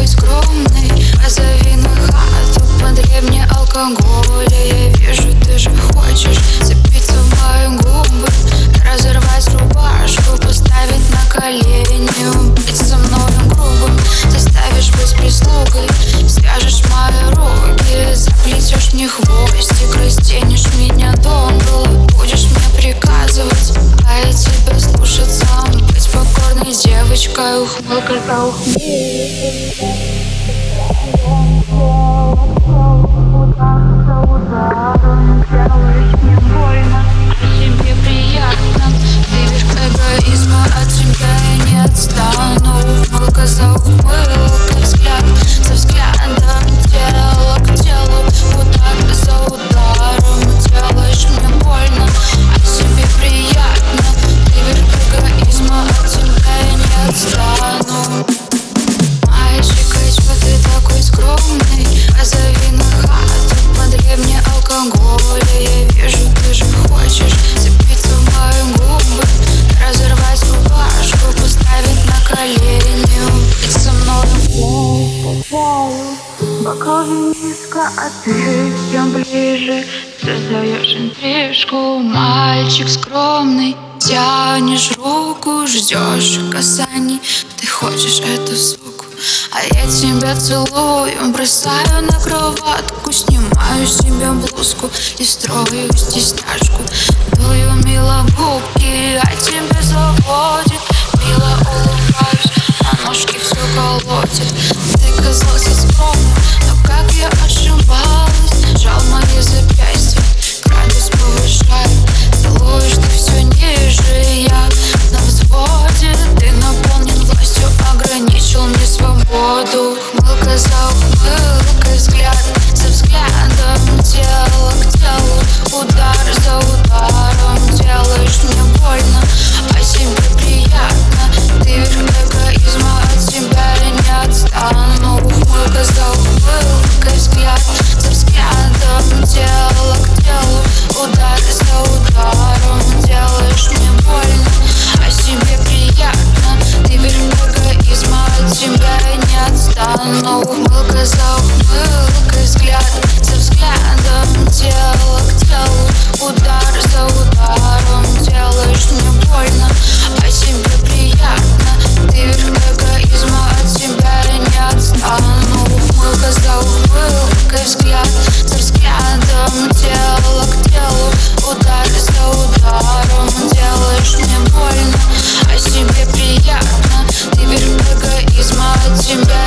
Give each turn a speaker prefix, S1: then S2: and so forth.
S1: такой скромный Позови на хату, подлей мне покорной девочкой Ухмылка за ухмылкой
S2: Бокал низко, а ты тем ближе. Создаешь интрижку, мальчик скромный Тянешь руку, ждешь касаний. Ты хочешь эту суку а я тебя целую, бросаю на кроватку Снимаю себе блузку и строю стесняшку. Дую мило губки, а тебя заводит ножки все колотит. Ты казался скромным
S1: know Back.